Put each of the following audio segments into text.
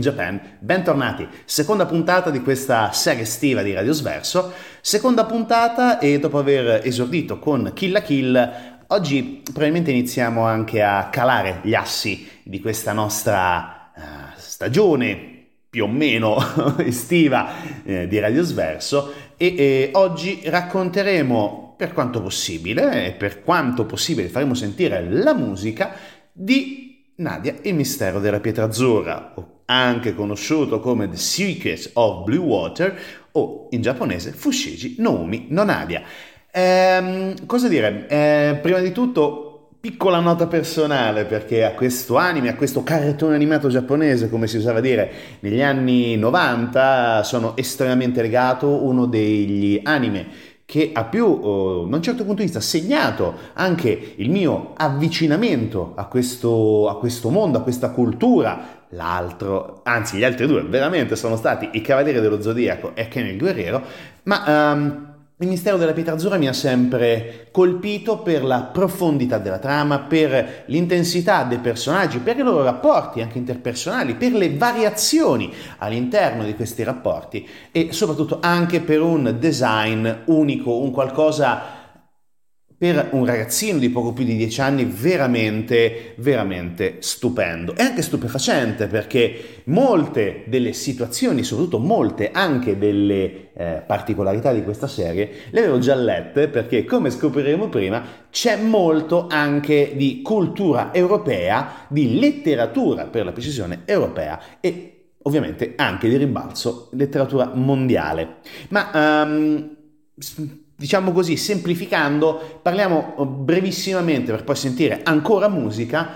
Japan, bentornati. Seconda puntata di questa serie estiva di Radio Sverso. Seconda puntata e dopo aver esordito con Kill la Kill, oggi probabilmente iniziamo anche a calare gli assi di questa nostra eh, stagione più o meno estiva eh, di Radio Sverso e eh, oggi racconteremo per quanto possibile e per quanto possibile faremo sentire la musica di Nadia, il mistero della pietra azzurra, anche conosciuto come The Secrets of Blue Water o in giapponese Fushigi no Umi no Nadia. Ehm, cosa dire? Eh, prima di tutto piccola nota personale perché a questo anime, a questo cartone animato giapponese, come si usava dire negli anni 90, sono estremamente legato, uno degli anime che ha più, oh, da un certo punto di vista, segnato anche il mio avvicinamento a questo, a questo mondo, a questa cultura. L'altro, anzi gli altri due, veramente sono stati i Cavalieri dello Zodiaco e Ken il Guerriero, ma... Um, il mistero della pietra azzurra mi ha sempre colpito per la profondità della trama, per l'intensità dei personaggi, per i loro rapporti anche interpersonali, per le variazioni all'interno di questi rapporti e soprattutto anche per un design unico, un qualcosa per un ragazzino di poco più di 10 anni veramente, veramente stupendo e anche stupefacente perché molte delle situazioni, soprattutto molte anche delle eh, particolarità di questa serie, le avevo già lette perché come scopriremo prima c'è molto anche di cultura europea, di letteratura per la precisione europea e ovviamente anche di rimbalzo letteratura mondiale. Ma um, diciamo così, semplificando, parliamo brevissimamente per poi sentire ancora musica.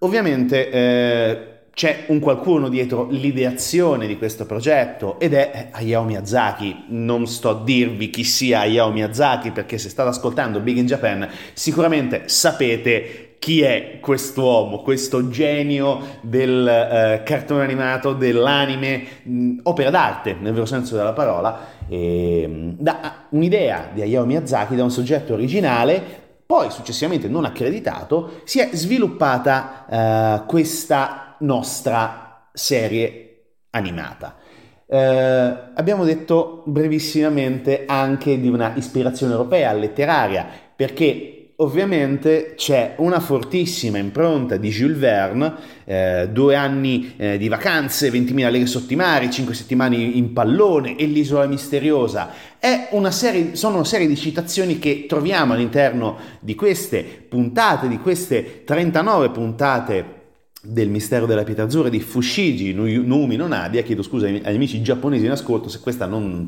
Ovviamente eh, c'è un qualcuno dietro l'ideazione di questo progetto ed è Hayao Miyazaki. Non sto a dirvi chi sia Hayao Miyazaki perché se state ascoltando Big in Japan sicuramente sapete chi è quest'uomo, questo genio del eh, cartone animato, dell'anime, mh, opera d'arte nel vero senso della parola, e, da un'idea di Hayao Miyazaki, da un soggetto originale poi successivamente non accreditato, si è sviluppata eh, questa nostra serie animata. Eh, abbiamo detto brevissimamente anche di una ispirazione europea letteraria, perché Ovviamente c'è una fortissima impronta di Jules Verne, eh, due anni eh, di vacanze, 20.000 leghe sotto i mari, 5 settimane in pallone e l'isola misteriosa. Una serie, sono una serie di citazioni che troviamo all'interno di queste puntate, di queste 39 puntate del mistero della pietra azzurra di Fushigi Numi no Nadia, chiedo scusa agli amici giapponesi in ascolto se questa non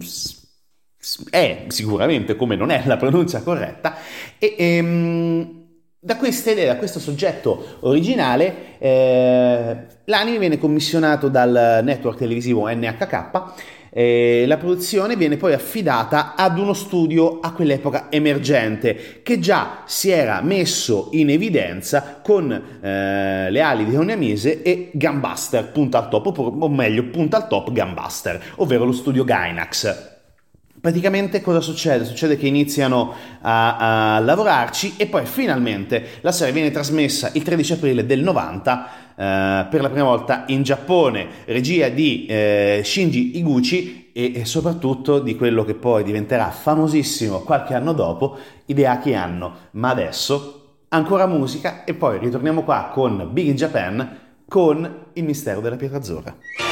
è sicuramente come non è la pronuncia corretta, e ehm, da questa idea, da questo soggetto originale, eh, l'anime viene commissionato dal network televisivo NHK e la produzione viene poi affidata ad uno studio a quell'epoca emergente che già si era messo in evidenza con eh, le ali di Oniamise e Gambuster, punta al top, o meglio punta al top Gambuster, ovvero lo studio Gainax. Praticamente cosa succede? Succede che iniziano a, a, lavorarci e poi finalmente la serie viene trasmessa il 13 aprile del 90 eh, per la prima volta in Giappone, regia di eh, Shinji Iguchi e, e, soprattutto di quello che poi diventerà famosissimo qualche anno dopo, Hideaki Anno. Ma adesso ancora musica e poi ritorniamo qua con Big in Japan con il mistero della pietra azzurra.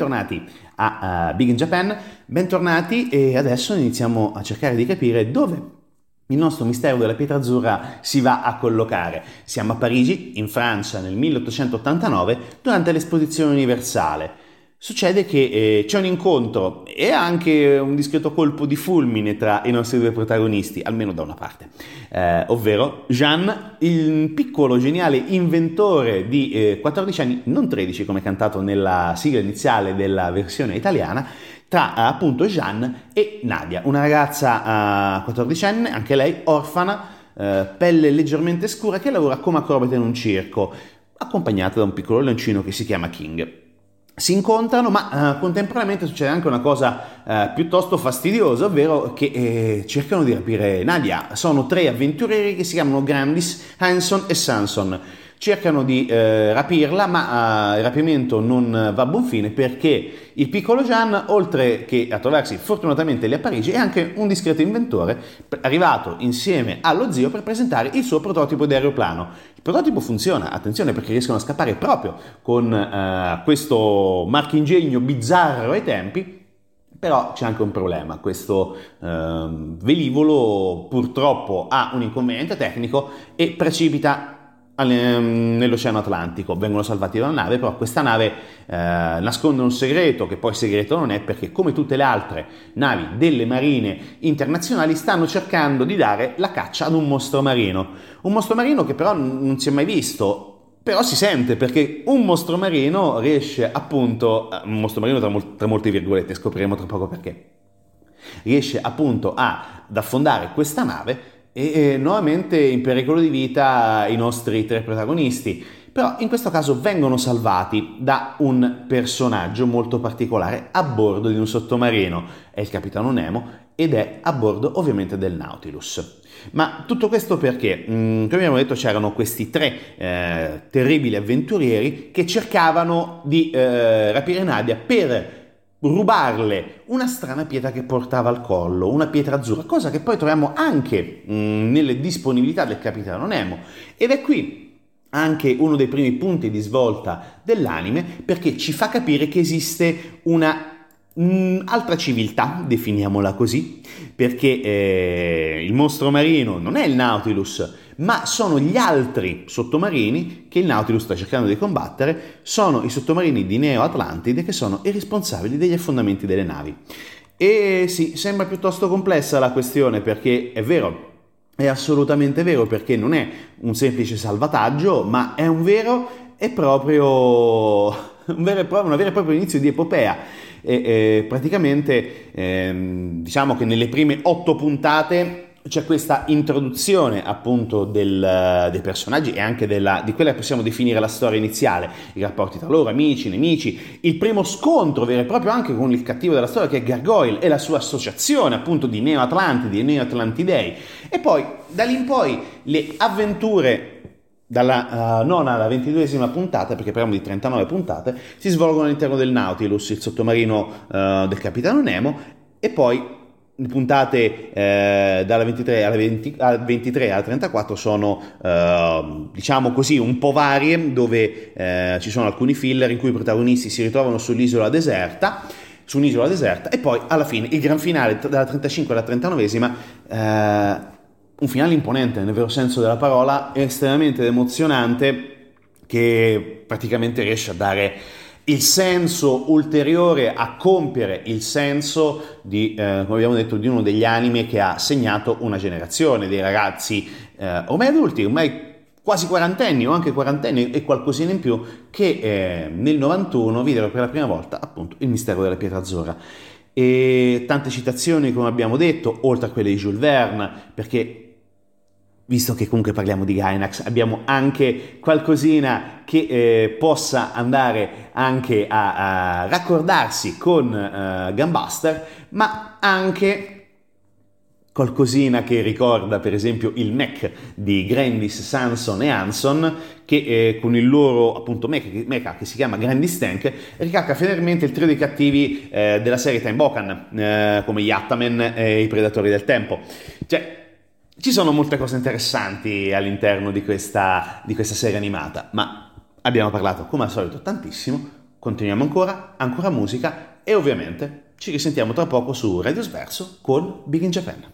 Bentornati a uh, Big in Japan, bentornati e adesso iniziamo a cercare di capire dove il nostro mistero della pietra azzurra si va a collocare. Siamo a Parigi, in Francia, nel 1889, durante l'esposizione universale. Succede che eh, c'è un incontro e anche un discreto colpo di fulmine tra i nostri due protagonisti, almeno da una parte, eh, ovvero Jean, il piccolo geniale inventore di eh, 14 anni, non 13 come cantato nella sigla iniziale della versione italiana, tra eh, appunto Jeanne e Nadia, una ragazza eh, 14enne, anche lei orfana, eh, pelle leggermente scura, che lavora come acrobata in un circo, accompagnata da un piccolo leoncino che si chiama King si incontrano, ma uh, contemporaneamente succede anche una cosa uh, piuttosto fastidiosa, ovvero che eh, cercano di rapire Nadia. Sono tre avventurieri che si chiamano Grandis, Hanson e Sanson cercano di eh, rapirla, ma eh, il rapimento non va a buon fine perché il piccolo Jean, oltre che a trovarsi fortunatamente lì a Parigi, è anche un discreto inventore arrivato insieme allo zio per presentare il suo prototipo di aeroplano. Il prototipo funziona, attenzione perché riescono a scappare proprio con eh, questo marchingegno bizzarro ai tempi, però c'è anche un problema, questo eh, velivolo purtroppo ha un inconveniente tecnico e precipita nell'Oceano Atlantico. Vengono salvati da una nave, però questa nave eh, nasconde un segreto che poi segreto non è perché come tutte le altre navi delle marine internazionali stanno cercando di dare la caccia ad un mostro marino. Un mostro marino che però non si è mai visto, però si sente perché un mostro marino riesce appunto, eh, un mostro marino tra, mol- tra molte virgolette, scopriremo tra poco perché, riesce appunto ad affondare questa nave e eh, nuovamente in pericolo di vita i nostri tre protagonisti. Però in questo caso vengono salvati da un personaggio molto particolare a bordo di un sottomarino, è il capitano Nemo ed è a bordo ovviamente del Nautilus. Ma tutto questo perché, mm, come abbiamo detto, c'erano questi tre eh, terribili avventurieri che cercavano di eh, rapire Nadia per rubarle una strana pietra che portava al collo, una pietra azzurra, cosa che poi troviamo anche mh, mm, nelle disponibilità del capitano Nemo. Ed è qui anche uno dei primi punti di svolta dell'anime perché ci fa capire che esiste una Mm, altra civiltà, definiamola così, perché eh, il mostro marino non è il Nautilus, ma sono gli altri sottomarini che il Nautilus sta cercando di combattere, sono i sottomarini di Neo Atlantide che sono i responsabili degli affondamenti delle navi. E sì, sembra piuttosto complessa la questione perché è vero, è assolutamente vero perché non è un semplice salvataggio, ma è un vero e proprio, un vero e proprio una vera e propria inizio di epopea e, praticamente ehm, diciamo che nelle prime otto puntate c'è questa introduzione appunto del, dei personaggi e anche della, di quella che possiamo definire la storia iniziale, i rapporti tra loro, amici, nemici, il primo scontro vero e proprio anche con il cattivo della storia che è Gargoyle e la sua associazione appunto di Neo Atlantidi e Neo Atlantidei e poi da lì in poi le avventure dalla uh, nona alla ventiduesima puntata, perché parliamo di 39 puntate, si svolgono all'interno del Nautilus, il sottomarino uh, del capitano Nemo, e poi le puntate eh, dalla 23 alla, 20, al 23 alla 34 sono eh, diciamo così un po' varie dove eh, ci sono alcuni filler in cui i protagonisti si ritrovano sull'isola deserta su un'isola deserta e poi alla fine il gran finale dalla 35 alla 39esima un finale imponente nel vero senso della parola, estremamente emozionante che praticamente riesce a dare il senso ulteriore a compiere il senso di, eh, come abbiamo detto, di uno degli anime che ha segnato una generazione dei ragazzi eh, ormai adulti, ormai quasi quarantenni o anche quarantenni e qualcosina in più che eh, nel 91 videro per la prima volta appunto il mistero della pietra azzurra. E tante citazioni, come abbiamo detto, oltre a quelle di Jules Verne, perché visto che comunque parliamo di Gainax, abbiamo anche qualcosina che eh, possa andare anche a, a raccordarsi con uh, Gunbuster, ma anche qualcosina che ricorda per esempio il mech di Grandis, Sanson e Hanson che eh, con il loro appunto mech, mecha che si chiama Grandis Tank ricalca fedelmente il trio dei cattivi eh, della serie Time Bokan eh, come gli Atamen e i Predatori del Tempo. Cioè ci sono molte cose interessanti all'interno di questa, di questa serie animata, ma abbiamo parlato come al solito tantissimo, continuiamo ancora, ancora musica e ovviamente ci risentiamo tra poco su Radio Sverso con Big in Japan.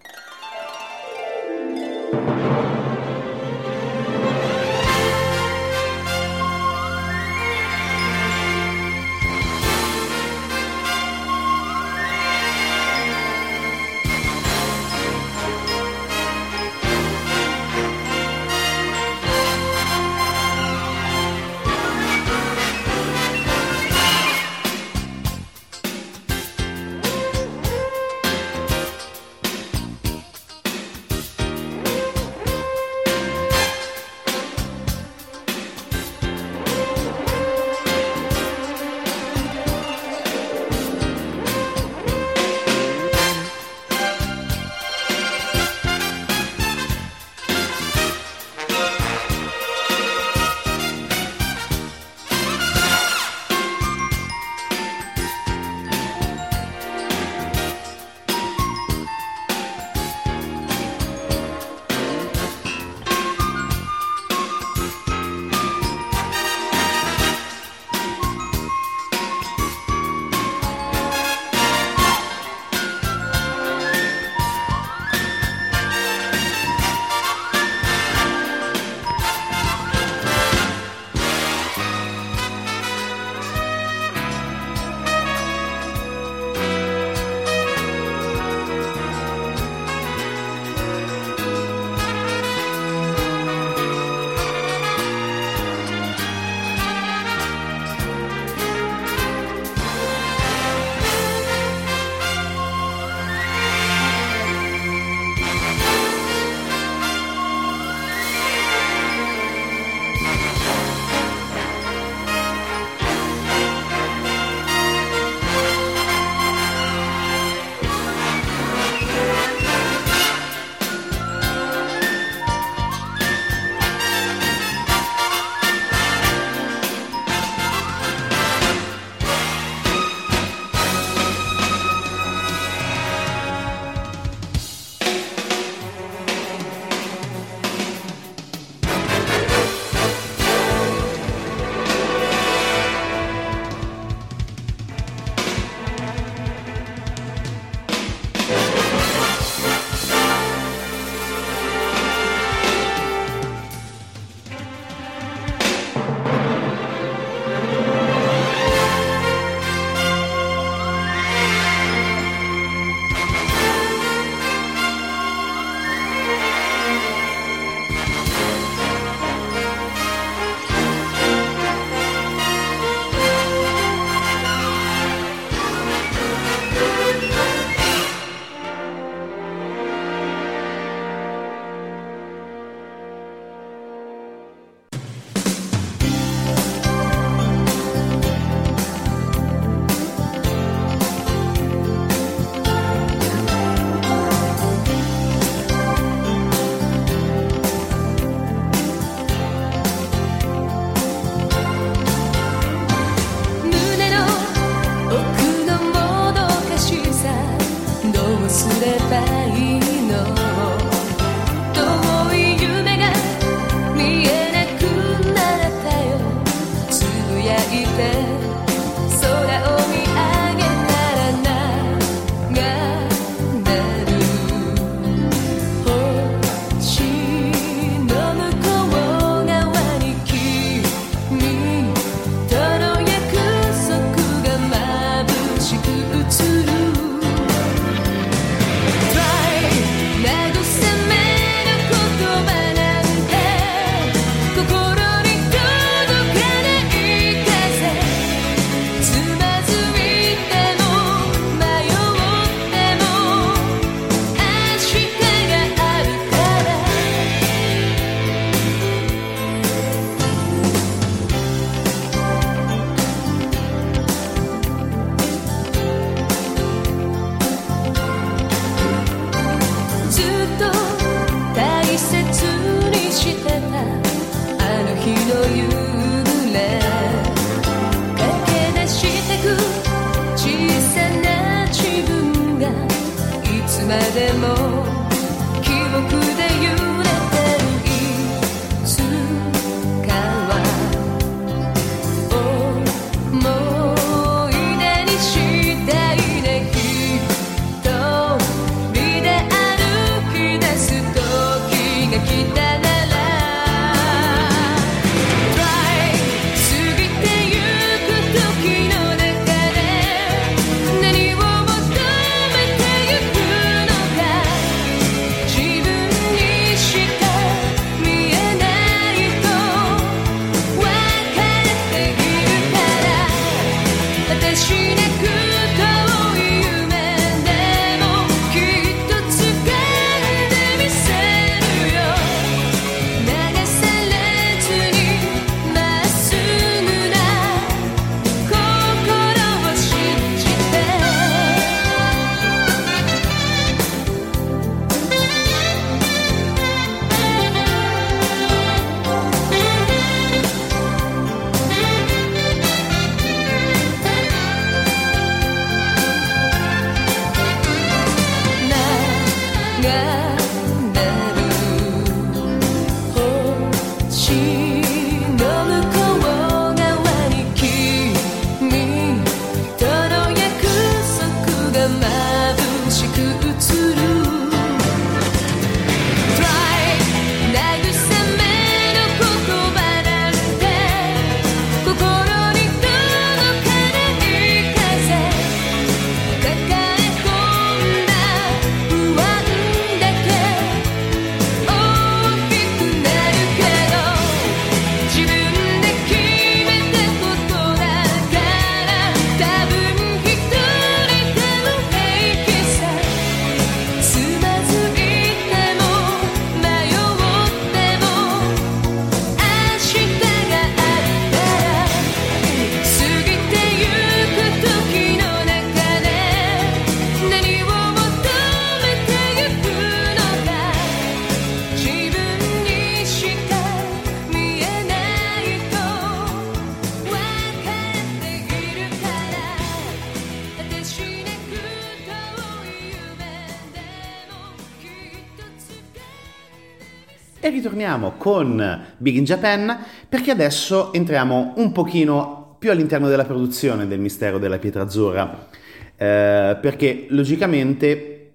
Ritorniamo con Big in Japan perché adesso entriamo un pochino più all'interno della produzione del mistero della pietra azzurra, eh, perché logicamente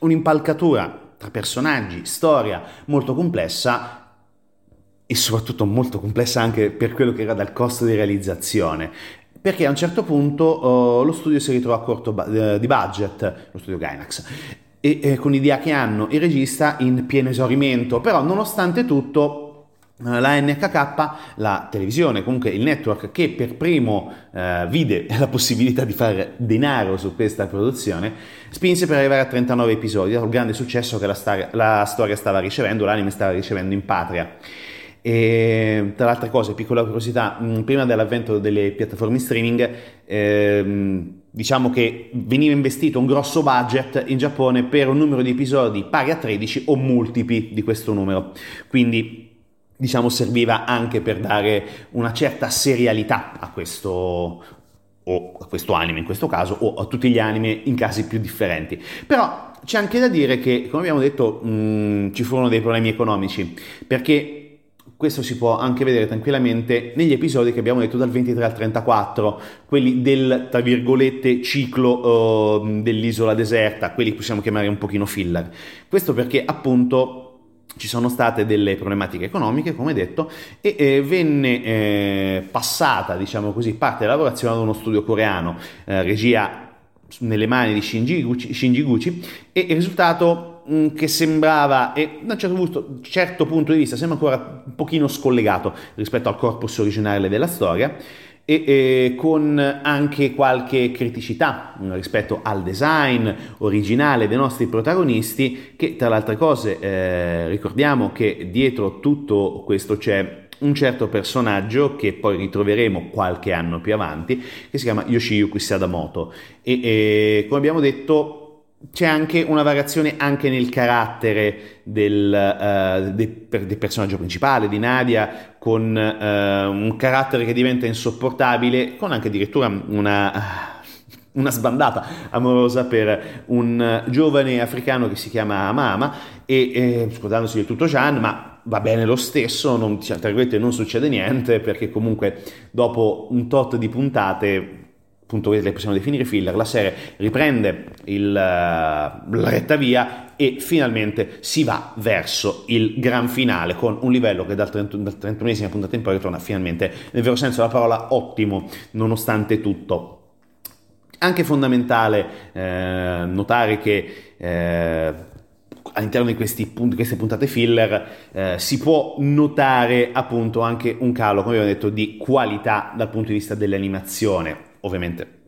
un'impalcatura tra personaggi, storia molto complessa e soprattutto molto complessa anche per quello che era dal costo di realizzazione. Perché a un certo punto uh, lo studio si ritrova a corto ba- uh, di budget, lo studio Gainax, e eh, con l'idea che hanno il regista in pieno esaurimento, però nonostante tutto eh, la NHK, la televisione, comunque il network che per primo eh, vide la possibilità di fare denaro su questa produzione, spinse per arrivare a 39 episodi, un grande successo che la, star- la storia stava ricevendo, l'anime stava ricevendo in patria. E tra le altre cose, piccola curiosità, mh, prima dell'avvento delle piattaforme streaming, ehm, diciamo che veniva investito un grosso budget in Giappone per un numero di episodi pari a 13 o multipli di questo numero. Quindi diciamo serviva anche per dare una certa serialità a questo o a questo anime in questo caso o a tutti gli anime in casi più differenti. Però c'è anche da dire che, come abbiamo detto, mh, ci furono dei problemi economici perché questo si può anche vedere tranquillamente negli episodi che abbiamo detto dal 23 al 34, quelli del, tra virgolette, ciclo uh, dell'isola deserta, quelli possiamo chiamare un pochino filler. Questo perché appunto ci sono state delle problematiche economiche, come detto, e eh, venne eh, passata, diciamo così, parte della lavorazione ad uno studio coreano, eh, regia nelle mani di Shinji Gucci, Shinji Gucci e il risultato che sembrava, e da un certo punto, certo punto, di vista, sembra ancora un pochino scollegato rispetto al corpus originale della storia e, e con anche qualche criticità rispetto al design originale dei nostri protagonisti che tra le altre cose eh, ricordiamo che dietro tutto questo c'è un certo personaggio che poi ritroveremo qualche anno più avanti che si chiama Yoshiyuki Sadamoto. E, e come abbiamo detto c'è anche una variazione anche nel carattere del, uh, de, del personaggio principale di Nadia con uh, un carattere che diventa insopportabile con anche addirittura una una sbandata amorosa per un giovane africano che si chiama Amama e eh, scusandosi del tutto Jean ma va bene lo stesso non, tra non succede niente perché comunque dopo un tot di puntate appunto le possiamo definire filler, la serie riprende il, uh, la retta via e finalmente si va verso il gran finale con un livello che dal, 30, dal 31esima puntata in poi ritorna finalmente nel vero senso della parola ottimo nonostante tutto. Anche fondamentale eh, notare che eh, all'interno di questi, queste puntate filler eh, si può notare appunto anche un calo, come abbiamo detto, di qualità dal punto di vista dell'animazione ovviamente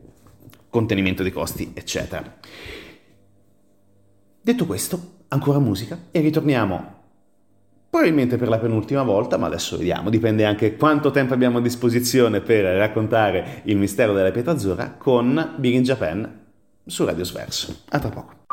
contenimento dei costi, eccetera. Detto questo, ancora musica e ritorniamo probabilmente per la penultima volta, ma adesso vediamo, dipende anche quanto tempo abbiamo a disposizione per raccontare il mistero della pietra azzurra con Big in Japan su Radio Sverso. A tra poco.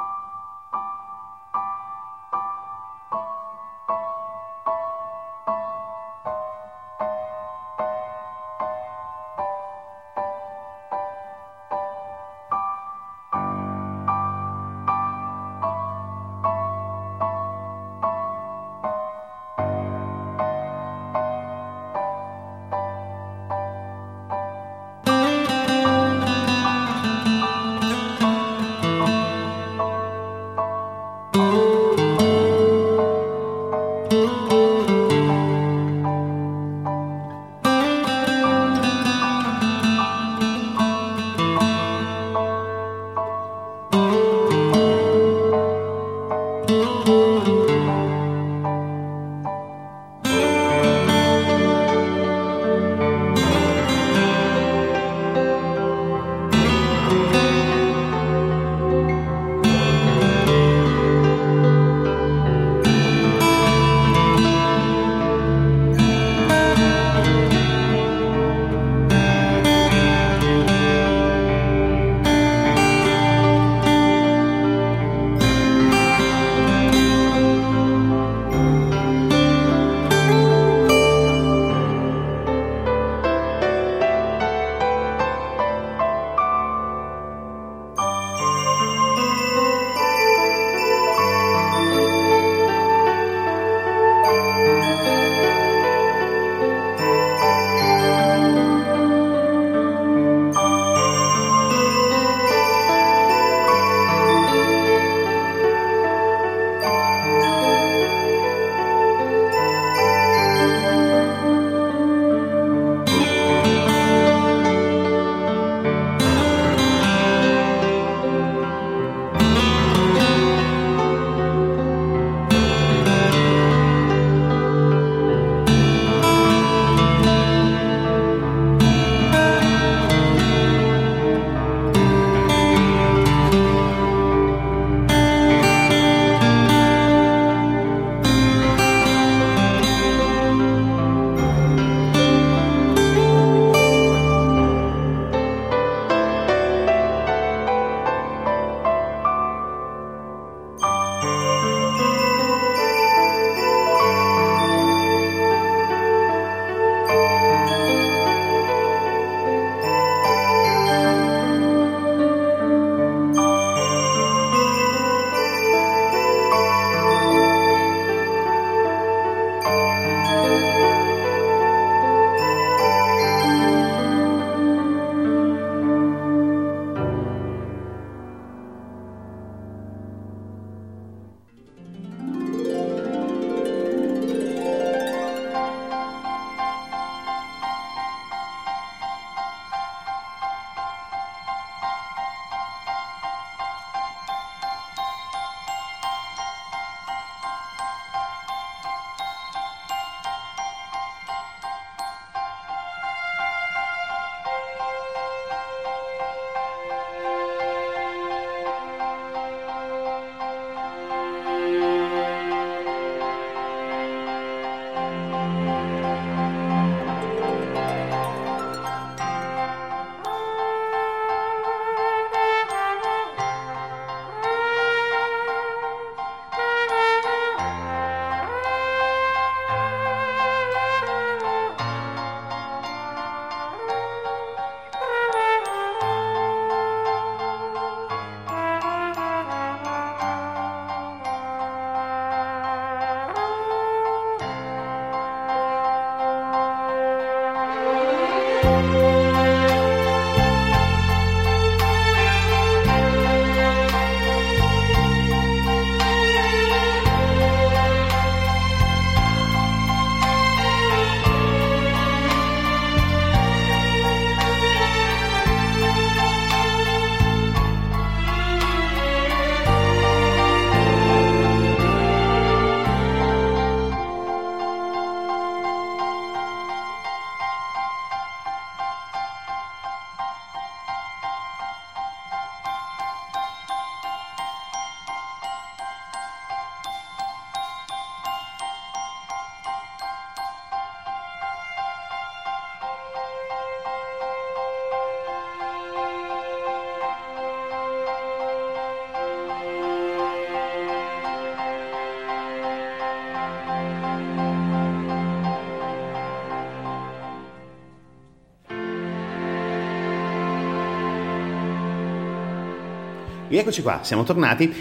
Rieccoci qua, siamo tornati.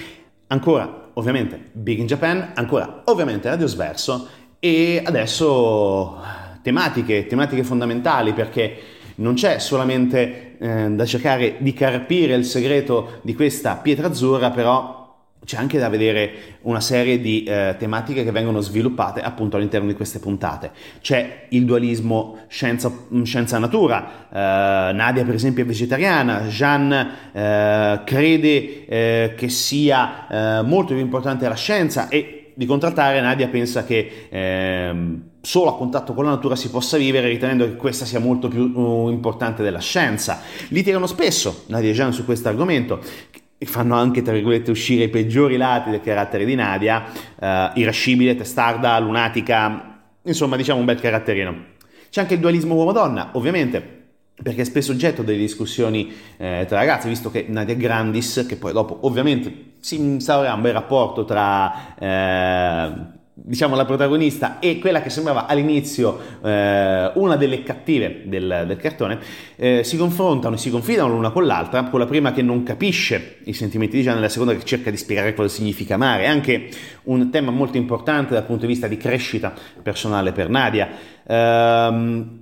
Ancora, ovviamente, Big in Japan, ancora, ovviamente, Radio Sverso e adesso tematiche, tematiche fondamentali perché non c'è solamente eh, da cercare di carpire il segreto di questa pietra azzurra, però c'è anche da vedere una serie di eh, tematiche che vengono sviluppate appunto all'interno di queste puntate. C'è il dualismo scienza-natura, eh, Nadia per esempio è vegetariana, Jean eh, crede eh, che sia eh, molto più importante la scienza e di contrattare Nadia pensa che ehm, solo a contatto con la natura si possa vivere ritenendo che questa sia molto più uh, importante della scienza. Litigano spesso Nadia e Jean su questo argomento fanno anche, tra virgolette, uscire i peggiori lati del carattere di Nadia, eh, irascibile, testarda, lunatica, insomma diciamo un bel caratterino. C'è anche il dualismo uomo-donna, ovviamente, perché è spesso oggetto delle discussioni eh, tra ragazzi, visto che Nadia Grandis, che poi dopo ovviamente si instaurerà un bel rapporto tra... Eh, diciamo la protagonista e quella che sembrava all'inizio eh, una delle cattive del, del cartone, eh, si confrontano e si confidano l'una con l'altra, con la prima che non capisce i sentimenti di Gianna e la seconda che cerca di spiegare cosa significa amare. È anche un tema molto importante dal punto di vista di crescita personale per Nadia. Ehm,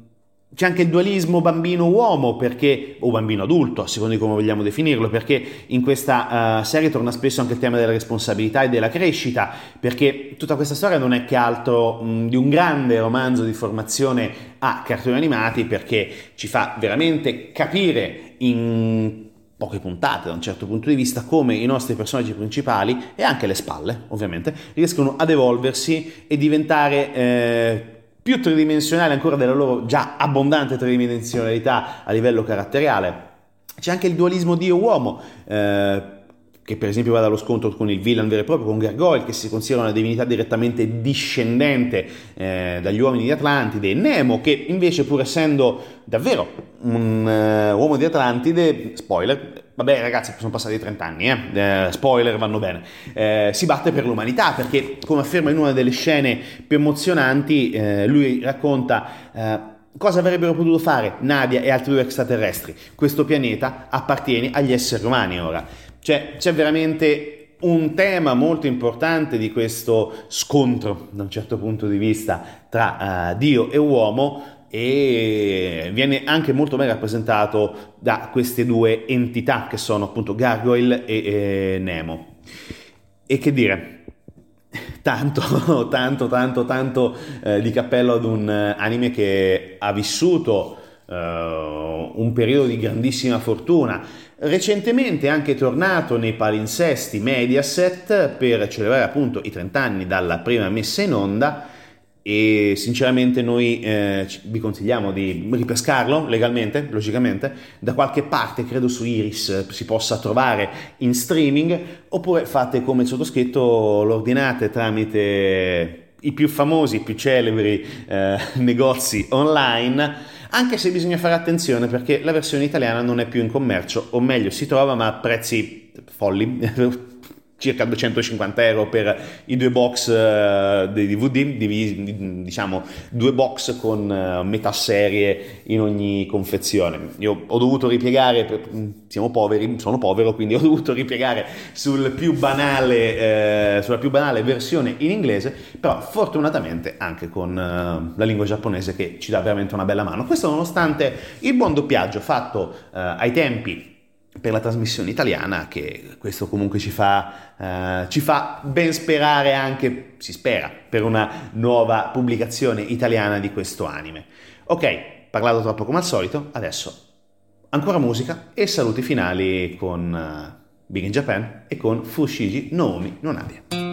c'è anche il dualismo bambino-uomo, perché, o bambino-adulto, a seconda di come vogliamo definirlo, perché in questa uh, serie torna spesso anche il tema della responsabilità e della crescita, perché tutta questa storia non è che altro mh, di un grande romanzo di formazione a cartoni animati, perché ci fa veramente capire in poche puntate da un certo punto di vista come i nostri personaggi principali e anche le spalle ovviamente riescono ad evolversi e diventare eh, più tridimensionale ancora della loro già abbondante tridimensionalità a livello caratteriale. C'è anche il dualismo Dio-uomo, eh, che per esempio va dallo scontro con il villain vero e proprio, con Gargoyle, che si considera una divinità direttamente discendente eh, dagli uomini di Atlantide, e Nemo, che invece pur essendo davvero un uh, uomo di Atlantide, spoiler, vabbè ragazzi sono passati 30 anni, eh? Eh, spoiler vanno bene, eh, si batte per l'umanità perché come afferma in una delle scene più emozionanti, eh, lui racconta eh, cosa avrebbero potuto fare Nadia e altri due extraterrestri. Questo pianeta appartiene agli esseri umani ora. Cioè c'è veramente un tema molto importante di questo scontro da un certo punto di vista tra uh, Dio e uomo e viene anche molto ben rappresentato da queste due entità che sono appunto Gargoyle e, e Nemo. E che dire, tanto, tanto, tanto, tanto eh, di cappello ad un anime che ha vissuto eh, un periodo di grandissima fortuna. Recentemente è anche tornato nei palinsesti Mediaset per celebrare appunto i 30 anni dalla prima messa in onda e sinceramente noi eh, vi consigliamo di ripescarlo legalmente, logicamente, da qualche parte, credo su Iris si possa trovare in streaming, oppure fate come il sottoscritto, lo ordinate tramite i più famosi, i più celebri eh, negozi online, anche se bisogna fare attenzione perché la versione italiana non è più in commercio, o meglio si trova ma a prezzi folli, circa 250 euro per i due box uh, dei DVD, diciamo due box con uh, metà serie in ogni confezione. Io ho dovuto ripiegare, per, siamo poveri, sono povero, quindi ho dovuto ripiegare sul più banale, uh, sulla più banale versione in inglese, però fortunatamente anche con la lingua giapponese che ci dà veramente una bella mano. Questo nonostante il buon doppiaggio fatto ai tempi per la trasmissione italiana che questo comunque ci fa, uh, ci fa ben sperare anche, si spera, per una nuova pubblicazione italiana di questo anime. Ok, parlato troppo come al solito, adesso ancora musica e saluti finali con uh, Big in Japan e con Fushigi Nomi Nonabia.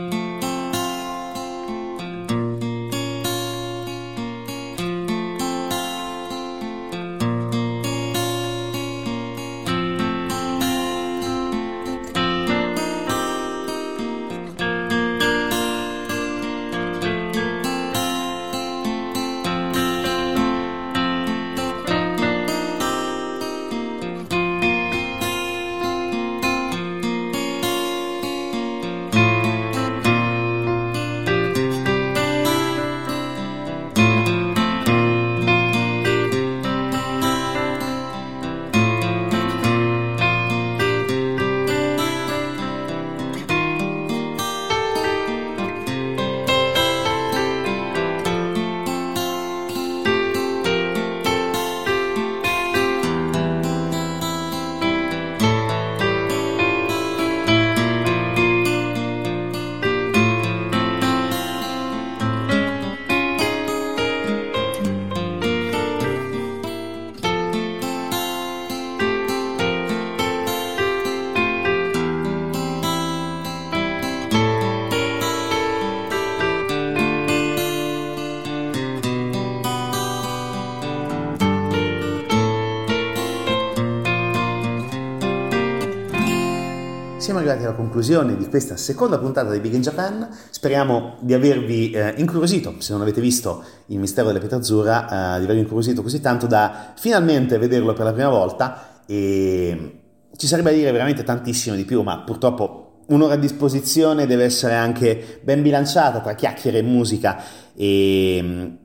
Arrivati alla conclusione di questa seconda puntata di Big in Japan. Speriamo di avervi eh, incuriosito, se non avete visto Il mistero della pietra azzurra, eh, di avervi incuriosito così tanto da finalmente vederlo per la prima volta e ci sarebbe da dire veramente tantissimo di più, ma purtroppo un'ora a disposizione deve essere anche ben bilanciata tra chiacchiere e musica e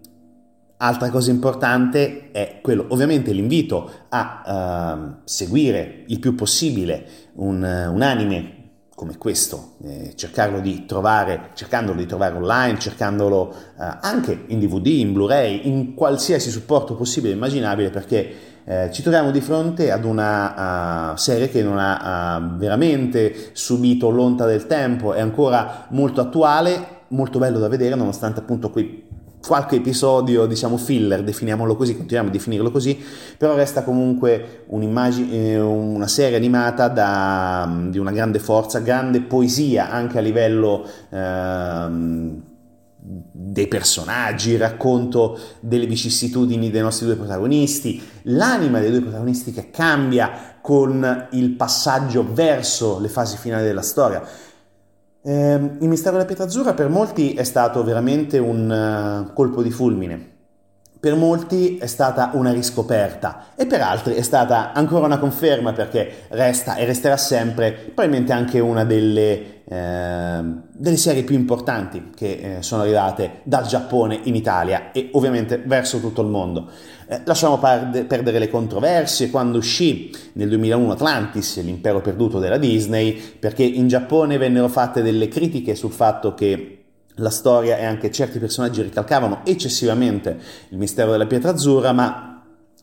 Altra cosa importante è quello, ovviamente l'invito a uh, seguire il più possibile un, un anime come questo, eh, di trovare, cercandolo di trovare online, cercandolo uh, anche in DVD, in Blu-ray, in qualsiasi supporto possibile e immaginabile, perché eh, ci troviamo di fronte ad una uh, serie che non ha uh, veramente subito l'onta del tempo, è ancora molto attuale, molto bello da vedere, nonostante appunto quei qualche episodio, diciamo filler, definiamolo così, continuiamo a definirlo così, però resta comunque eh, una serie animata da, di una grande forza, grande poesia anche a livello ehm, dei personaggi, racconto delle vicissitudini dei nostri due protagonisti, l'anima dei due protagonisti che cambia con il passaggio verso le fasi finali della storia. Eh, il mistero della pietra azzurra per molti è stato veramente un uh, colpo di fulmine, per molti è stata una riscoperta e per altri è stata ancora una conferma perché resta e resterà sempre probabilmente anche una delle, eh, delle serie più importanti che eh, sono arrivate dal Giappone in Italia e ovviamente verso tutto il mondo. Eh, lasciamo perde, perdere le controversie quando uscì nel 2001 Atlantis, l'impero perduto della Disney, perché in Giappone vennero fatte delle critiche sul fatto che la storia e anche certi personaggi ricalcavano eccessivamente il mistero della pietra azzurra, ma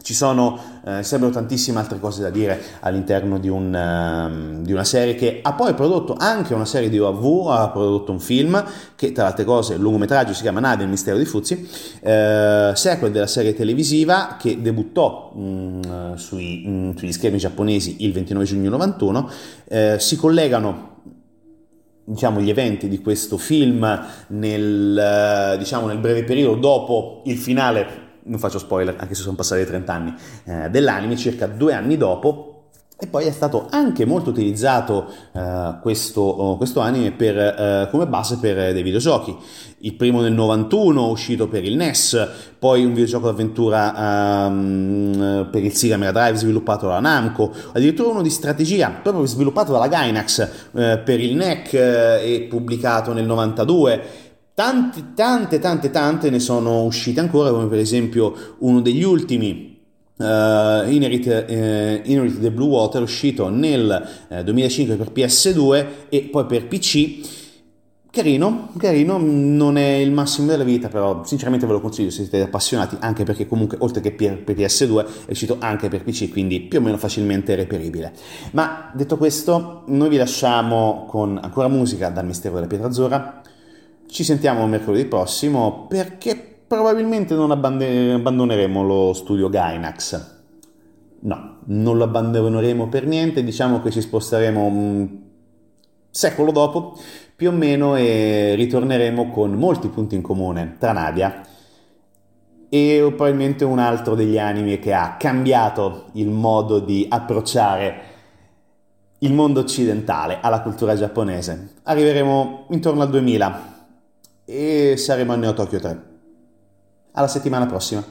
ci sono, eh, sembrano tantissime altre cose da dire all'interno di, un, uh, di, una serie che ha poi prodotto anche una serie di OAV, ha prodotto un film che tra le altre cose, il lungometraggio si chiama Nadia, il mistero di Fuzzi, eh, sequel della serie televisiva che debuttò mh, mm, sui, mh, mm, sugli schermi giapponesi il 29 giugno 91, eh, si collegano diciamo, gli eventi di questo film nel, diciamo, nel breve periodo dopo il finale non faccio spoiler anche se sono passati 30 anni, eh, dell'anime, circa due anni dopo. E poi è stato anche molto utilizzato eh, questo, questo, anime per, eh, come base per dei videogiochi. Il primo nel 91 uscito per il NES, poi un videogioco d'avventura um, per il Sega Mega Drive sviluppato dalla Namco, addirittura uno di strategia proprio sviluppato dalla Gainax eh, per il NEC e pubblicato nel 92 Tante, tante, tante, tante ne sono uscite ancora, come per esempio uno degli ultimi uh, Inherit, uh, Inherit the Blue Water uscito nel uh, 2005 per PS2 e poi per PC. Carino, carino, non è il massimo della vita, però sinceramente ve lo consiglio se siete appassionati, anche perché comunque oltre che per, per PS2 è uscito anche per PC, quindi più o meno facilmente reperibile. Ma detto questo, noi vi lasciamo con ancora musica dal Mistero della Pietra Azzurra. Ci sentiamo mercoledì prossimo perché probabilmente non abbandoneremo lo studio Gainax. No, non lo abbandoneremo per niente, diciamo che ci sposteremo un secolo dopo più o meno e ritorneremo con molti punti in comune tra Nadia e probabilmente un altro degli animi che ha cambiato il modo di approcciare il mondo occidentale alla cultura giapponese. Arriveremo intorno al 2000 e saremo a Neo Tokyo 3. Alla settimana prossima.